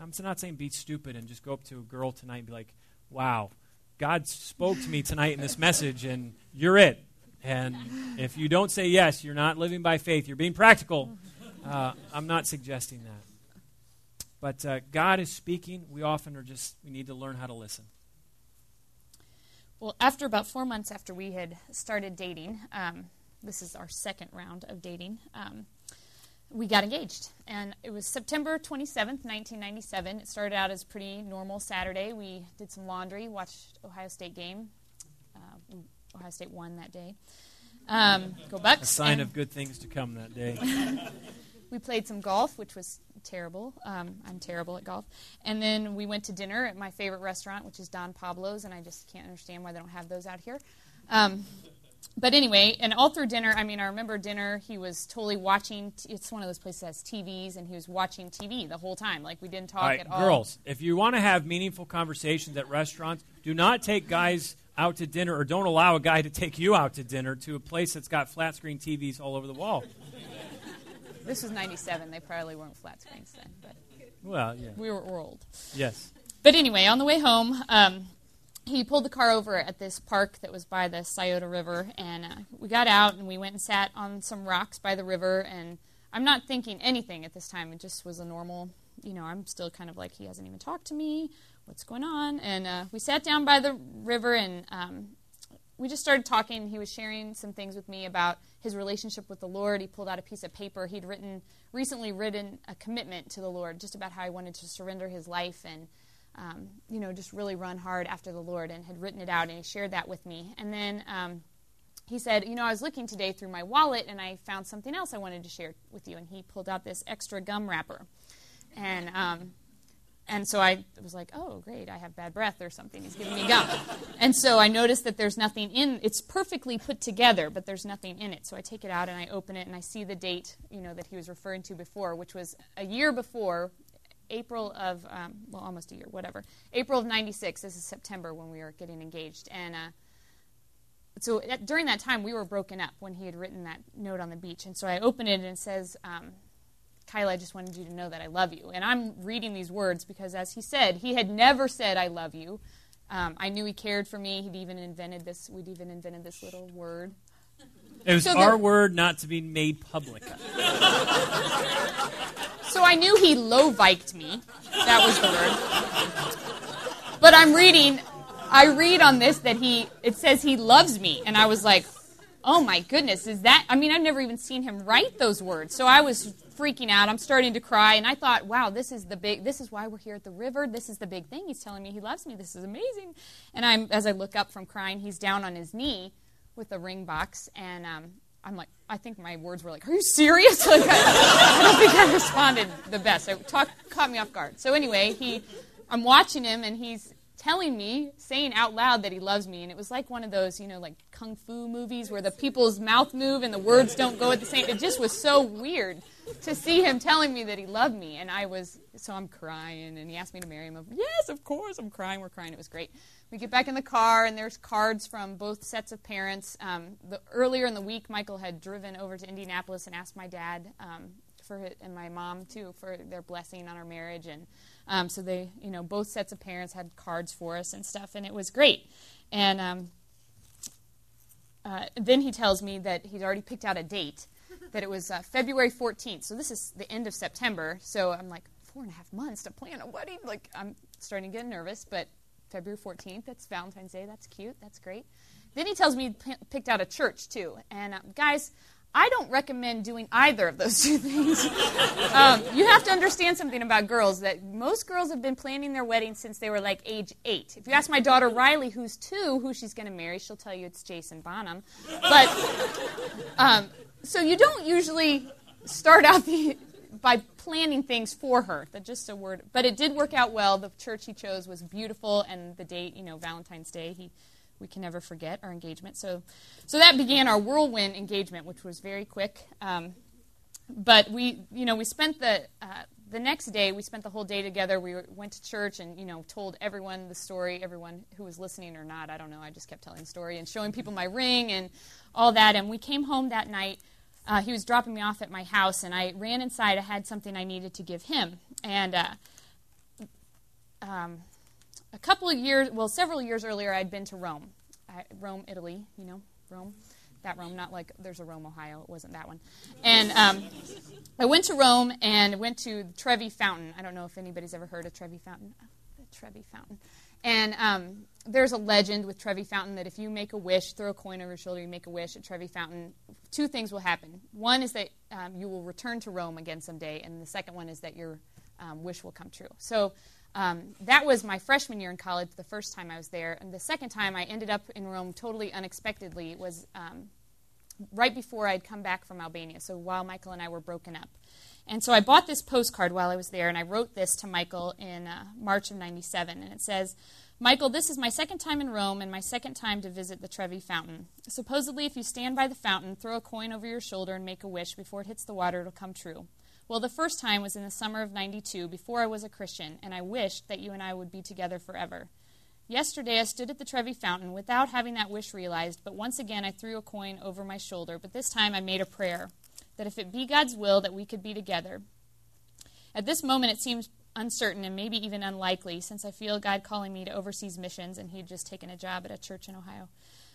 I'm not saying be stupid and just go up to a girl tonight and be like, wow, God spoke to me tonight in this message and you're it. And if you don't say yes, you're not living by faith, you're being practical. Uh, I'm not suggesting that. But uh, God is speaking. We often are just, we need to learn how to listen. Well, after about four months after we had started dating, um, this is our second round of dating. Um, we got engaged. And it was September 27th, 1997. It started out as pretty normal Saturday. We did some laundry, watched Ohio State game, Ohio State won that day. Um, go Bucks! A sign of good things to come that day. we played some golf, which was terrible. Um, I'm terrible at golf. And then we went to dinner at my favorite restaurant, which is Don Pablo's, and I just can't understand why they don't have those out here. Um, but anyway, and all through dinner, I mean, I remember dinner, he was totally watching. T- it's one of those places that has TVs, and he was watching TV the whole time. Like, we didn't talk All right, at all. girls, if you want to have meaningful conversations at restaurants, do not take guys out to dinner or don't allow a guy to take you out to dinner to a place that's got flat screen TVs all over the wall. This was 97. They probably weren't flat screens then, but Well, yeah. we were old. Yes. But anyway, on the way home, um, he pulled the car over at this park that was by the Scioto River, and uh, we got out and we went and sat on some rocks by the river. And I'm not thinking anything at this time; it just was a normal, you know. I'm still kind of like he hasn't even talked to me. What's going on? And uh, we sat down by the river and um, we just started talking. He was sharing some things with me about his relationship with the Lord. He pulled out a piece of paper. He'd written recently written a commitment to the Lord, just about how he wanted to surrender his life and um, you know just really run hard after the Lord, and had written it out. And he shared that with me. And then um, he said, you know, I was looking today through my wallet and I found something else I wanted to share with you. And he pulled out this extra gum wrapper, and um, and so I was like, oh, great, I have bad breath or something. He's giving me gum. and so I noticed that there's nothing in It's perfectly put together, but there's nothing in it. So I take it out and I open it and I see the date, you know, that he was referring to before, which was a year before, April of, um, well, almost a year, whatever. April of 96. This is September when we were getting engaged. And uh, so at, during that time, we were broken up when he had written that note on the beach. And so I open it and it says, um, Kyla, I just wanted you to know that I love you. And I'm reading these words because, as he said, he had never said, I love you. Um, I knew he cared for me. He'd even invented this, we'd even invented this little word. It was So our the- word not to be made public. So I knew he low-viked me. That was the word. But I'm reading, I read on this that he, it says he loves me. And I was like, oh my goodness, is that, I mean, I've never even seen him write those words. So I was freaking out. I'm starting to cry. And I thought, wow, this is the big, this is why we're here at the river. This is the big thing. He's telling me he loves me. This is amazing. And I'm, as I look up from crying, he's down on his knee with a ring box. And um, I'm like, I think my words were like, are you serious? Like, I, I don't think I responded the best. It talk, caught me off guard. So anyway, he, I'm watching him, and he's telling me, saying out loud that he loves me, and it was like one of those, you know, like kung fu movies where the people's mouth move and the words don't go at the same. It just was so weird to see him telling me that he loved me, and I was so I'm crying, and he asked me to marry him. I'm, yes, of course, I'm crying. We're crying. It was great. We get back in the car, and there's cards from both sets of parents. Um, the, earlier in the week, Michael had driven over to Indianapolis and asked my dad um, for and my mom too for their blessing on our marriage, and um, so they, you know, both sets of parents had cards for us and stuff, and it was great. And um, uh, then he tells me that he's already picked out a date, that it was uh, February 14th. So this is the end of September. So I'm like, four and a half months to plan a wedding. Like I'm starting to get nervous, but February 14th, that's Valentine's Day. That's cute. That's great. Then he tells me he p- picked out a church too. And uh, guys, I don't recommend doing either of those two things. um, you have to understand something about girls that most girls have been planning their wedding since they were like age eight. If you ask my daughter Riley, who's two, who she's going to marry, she'll tell you it's Jason Bonham. But um, so you don't usually start out the, by planning things for her. That's just a word. But it did work out well. The church he chose was beautiful, and the date, you know, Valentine's Day, he we can never forget our engagement. So, so that began our whirlwind engagement, which was very quick. Um, but we, you know, we spent the uh, the next day. We spent the whole day together. We went to church and you know told everyone the story. Everyone who was listening or not, I don't know. I just kept telling the story and showing people my ring and all that. And we came home that night. Uh, he was dropping me off at my house, and I ran inside. I had something I needed to give him, and. Uh, um, a couple of years, well, several years earlier, I'd been to Rome, I, Rome, Italy. You know, Rome, that Rome, not like there's a Rome, Ohio. It wasn't that one. And um, I went to Rome and went to the Trevi Fountain. I don't know if anybody's ever heard of Trevi Fountain. Oh, the Trevi Fountain. And um, there's a legend with Trevi Fountain that if you make a wish, throw a coin over your shoulder, you make a wish at Trevi Fountain, two things will happen. One is that um, you will return to Rome again someday, and the second one is that your um, wish will come true. So Um, that was my freshman year in college, the first time I was there. And the second time I ended up in Rome totally unexpectedly was um, right before I'd come back from Albania, so while Michael and I were broken up. And so I bought this postcard while I was there, and I wrote this to Michael in uh, March of 97. And it says, Michael, this is my second time in Rome and my second time to visit the Trevi Fountain. Supposedly, if you stand by the fountain, throw a coin over your shoulder, and make a wish before it hits the water, it'll come true. Well, the first time was in the summer of 92, before I was a Christian, and I wished that you and I would be together forever. Yesterday, I stood at the Trevi Fountain without having that wish realized, but once again I threw a coin over my shoulder, but this time I made a prayer that if it be God's will that we could be together. At this moment, it seems uncertain and maybe even unlikely since I feel God calling me to overseas missions and he'd just taken a job at a church in Ohio.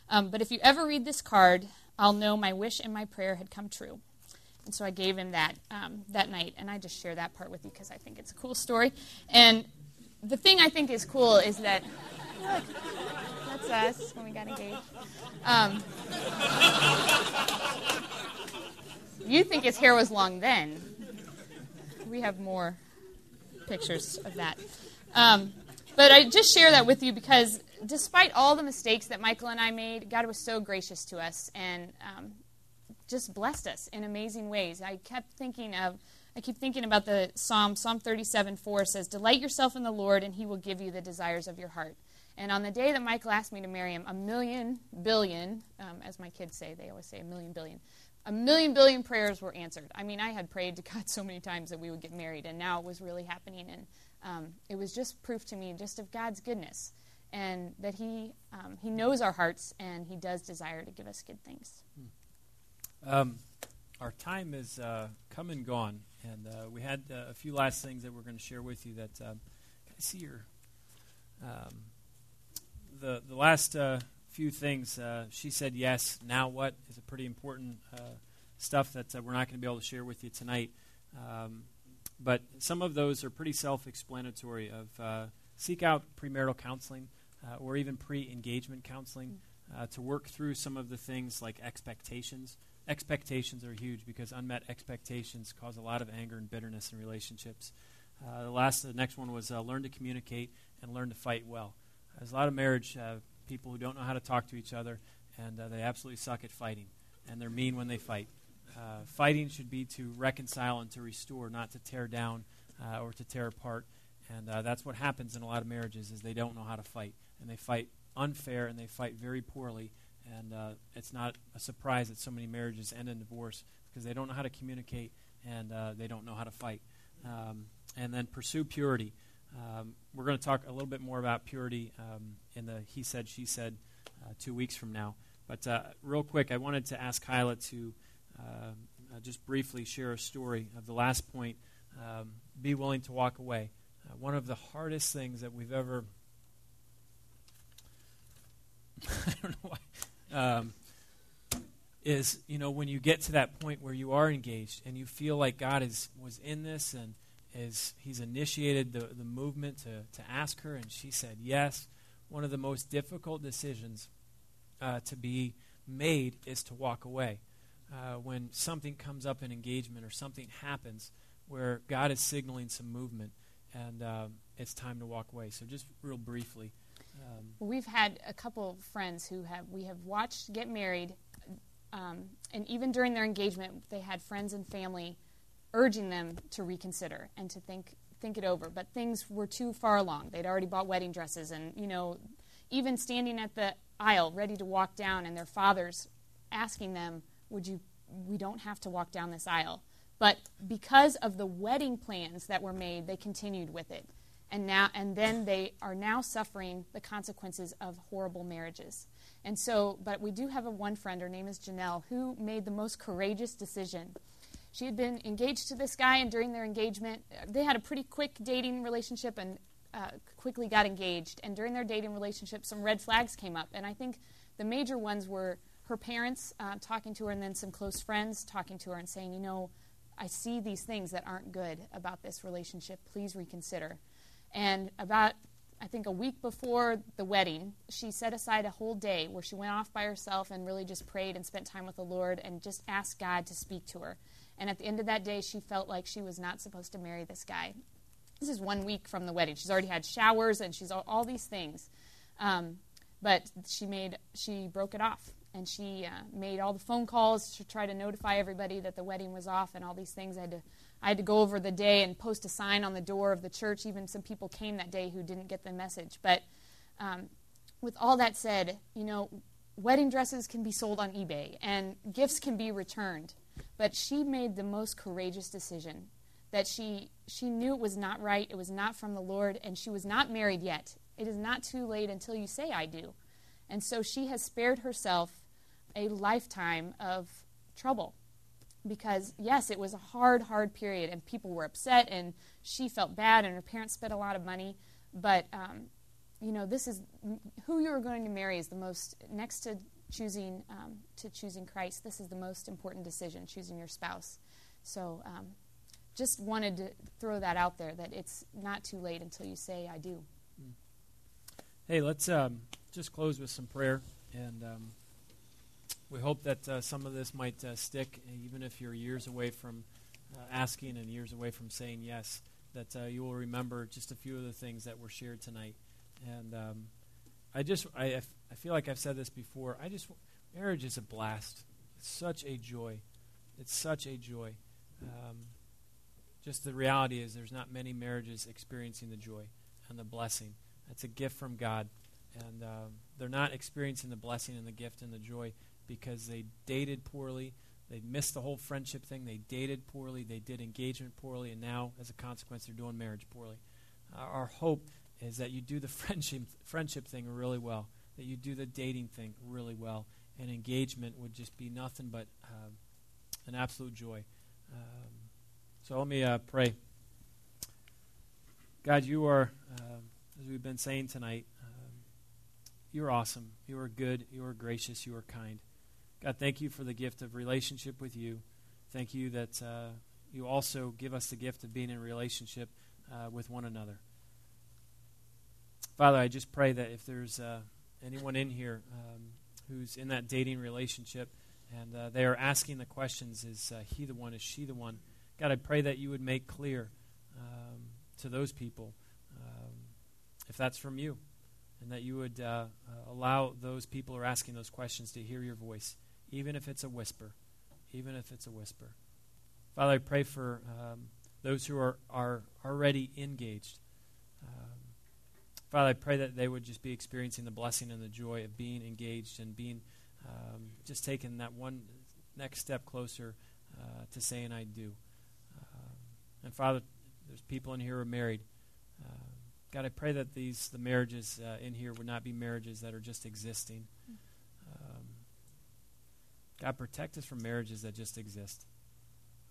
Um, but if you ever read this card, I'll know my wish and my prayer had come true. And so I gave him that um, that night, and I just share that part with you because I think it's a cool story. And the thing I think is cool is that look, that's us when we got engaged. Um, you think his hair was long then. We have more pictures of that. Um, but I just share that with you because despite all the mistakes that Michael and I made, God was so gracious to us and um, just blessed us in amazing ways. I kept thinking of, I keep thinking about the Psalm, Psalm 37 4 says, Delight yourself in the Lord, and he will give you the desires of your heart. And on the day that Michael asked me to marry him, a million billion, um, as my kids say, they always say a million billion, a million billion prayers were answered. I mean, I had prayed to God so many times that we would get married, and now it was really happening. And um, it was just proof to me just of God's goodness and that He um, He knows our hearts and He does desire to give us good things. Um, our time is uh, come and gone, and uh, we had uh, a few last things that we're going to share with you. That um, can I see your um, the the last uh, few things. Uh, she said yes. Now what is a pretty important uh, stuff that we're not going to be able to share with you tonight. Um, but some of those are pretty self-explanatory. Of seek out premarital counseling or even pre-engagement counseling to work through some of the things like expectations. Expectations are huge because unmet expectations cause a lot of anger and bitterness in relationships. the last, the next one was learn to communicate and learn to fight well. There's a lot of marriage people who don't know how to talk to each other, and uh, they absolutely suck at fighting, and they're mean when they fight. Uh, fighting should be to reconcile and to restore, not to tear down uh, or to tear apart. And uh, that's what happens in a lot of marriages is they don't know how to fight, and they fight unfair and they fight very poorly. And uh, it's not a surprise that so many marriages end in divorce because they don't know how to communicate and uh, they don't know how to fight. Um, and then pursue purity. Um, we're going to talk a little bit more about purity um, in the He Said, She Said uh, two weeks from now. But uh, real quick, I wanted to ask Kyla to uh, uh just briefly share a story of the last point um, be willing to walk away. Uh, one of the hardest things that we've ever. I don't know why. Um, is you know when you get to that point where you are engaged and you feel like God is was in this and is he's initiated the, the movement to, to ask her, and she said yes. One of the most difficult decisions uh, to be made is to walk away. Uh, when something comes up in engagement or something happens where God is signaling some movement, and um, it's time to walk away. So, just real briefly. Um, well, we've had a couple friends who have we have watched get married, um, and even during their engagement, they had friends and family urging them to reconsider and to think think it over. But things were too far along. They'd already bought wedding dresses, and you know, even standing at the aisle, ready to walk down, and their fathers asking them, "Would you? We don't have to walk down this aisle." But because of the wedding plans that were made, they continued with it, and now and then they are now suffering the consequences of horrible marriages. And so, but we do have a one friend. Her name is Janelle, who made the most courageous decision she had been engaged to this guy, and during their engagement, they had a pretty quick dating relationship and uh, quickly got engaged. And during their dating relationship, some red flags came up. And I think the major ones were her parents uh, talking to her, and then some close friends talking to her and saying, You know, I see these things that aren't good about this relationship. Please reconsider. And about, I think, a week before the wedding, she set aside a whole day where she went off by herself and really just prayed and spent time with the Lord and just asked God to speak to her. And at the end of that day, she felt like she was not supposed to marry this guy. this is one week from the wedding. She's already had showers and she's all, all these things. Um, but she made she broke it off and she uh, made all the phone calls to try to notify everybody that the wedding was off and all these things. I had to I had to go over the day and post a sign on the door of the church. Even some people came that day who didn't get the message. But um, with all that said, you know, wedding dresses can be sold on eBay and gifts can be returned. But she made the most courageous decision that she she knew it was not right, it was not from the Lord, and she was not married yet. It is not too late until you say I do. And so she has spared herself a lifetime of trouble. Because, yes, it was a hard, hard period, and people were upset, and she felt bad, and her parents spent a lot of money. But, um, you know, this is who you are going to marry is the most, next to choosing, um, to choosing Christ, this is the most important decision, choosing your spouse. So, um, just wanted to throw that out there that it's not too late until you say, I do. Hey, let's um, just close with some prayer. And um, we hope that uh, some of this might uh, stick, even if you're years away from uh, asking and years away from saying yes, that uh, you will remember just a few of the things that were shared tonight. And um, I just, I, I feel like I've said this before. I just, marriage is a blast. It's such a joy. It's such a joy. Um, just the reality is there's not many marriages experiencing the joy and the blessing it's a gift from God. And um, they're not experiencing the blessing and the gift and the joy because they dated poorly. They missed the whole friendship thing. They dated poorly. They did engagement poorly. And now, as a consequence, they're doing marriage poorly. Our hope is that you do the friendship, friendship thing really well, that you do the dating thing really well. And engagement would just be nothing but um, an absolute joy. Um, so let me uh, pray. God, you are. Um, as we've been saying tonight, um, you're awesome. You are good. You are gracious. You are kind. God, thank you for the gift of relationship with you. Thank you that uh, you also give us the gift of being in relationship uh, with one another. Father, I just pray that if there's uh, anyone in here um, who's in that dating relationship and uh, they are asking the questions, is uh, he the one? Is she the one? God, I pray that you would make clear um, to those people if that's from you, and that you would uh, allow those people who are asking those questions to hear your voice, even if it's a whisper, even if it's a whisper. Father, I pray for um, those who are, are already engaged. Um, Father, I pray that they would just be experiencing the blessing and the joy of being engaged and being um, just taking that one next step closer uh, to saying I do. Um, and Father, there's people in here who are married. Uh, God, I pray that these the marriages uh, in here would not be marriages that are just existing. Um, God, protect us from marriages that just exist.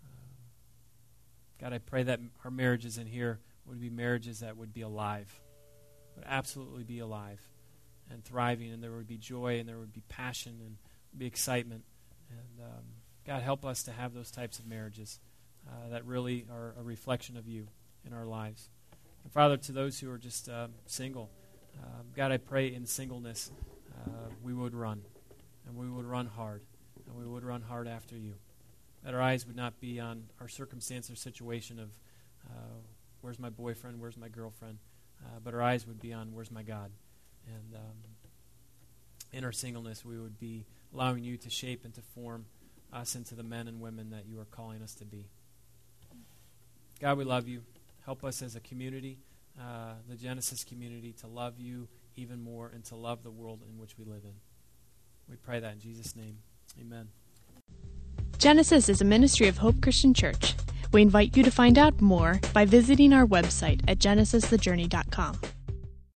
Um, God, I pray that our marriages in here would be marriages that would be alive, would absolutely be alive and thriving, and there would be joy, and there would be passion, and be excitement. And um, God, help us to have those types of marriages uh, that really are a reflection of you in our lives. And Father, to those who are just uh, single, uh, God, I pray in singleness uh, we would run, and we would run hard, we would run hard after you. That our eyes would not be on our circumstance or situation of uh, where's my boyfriend, where's my girlfriend, uh, but our eyes would be on where's my God. And um, in our singleness, we would be allowing you to shape and to form us into the men and women that you are calling us to be. God, we love you. Help us as a community, uh, the Genesis community, to love you even more and to love the world in which we live in. We pray that in Jesus' name. Amen. Genesis is a ministry of Hope Christian Church. We invite you to find out more by visiting our website at genesisthejourney.com.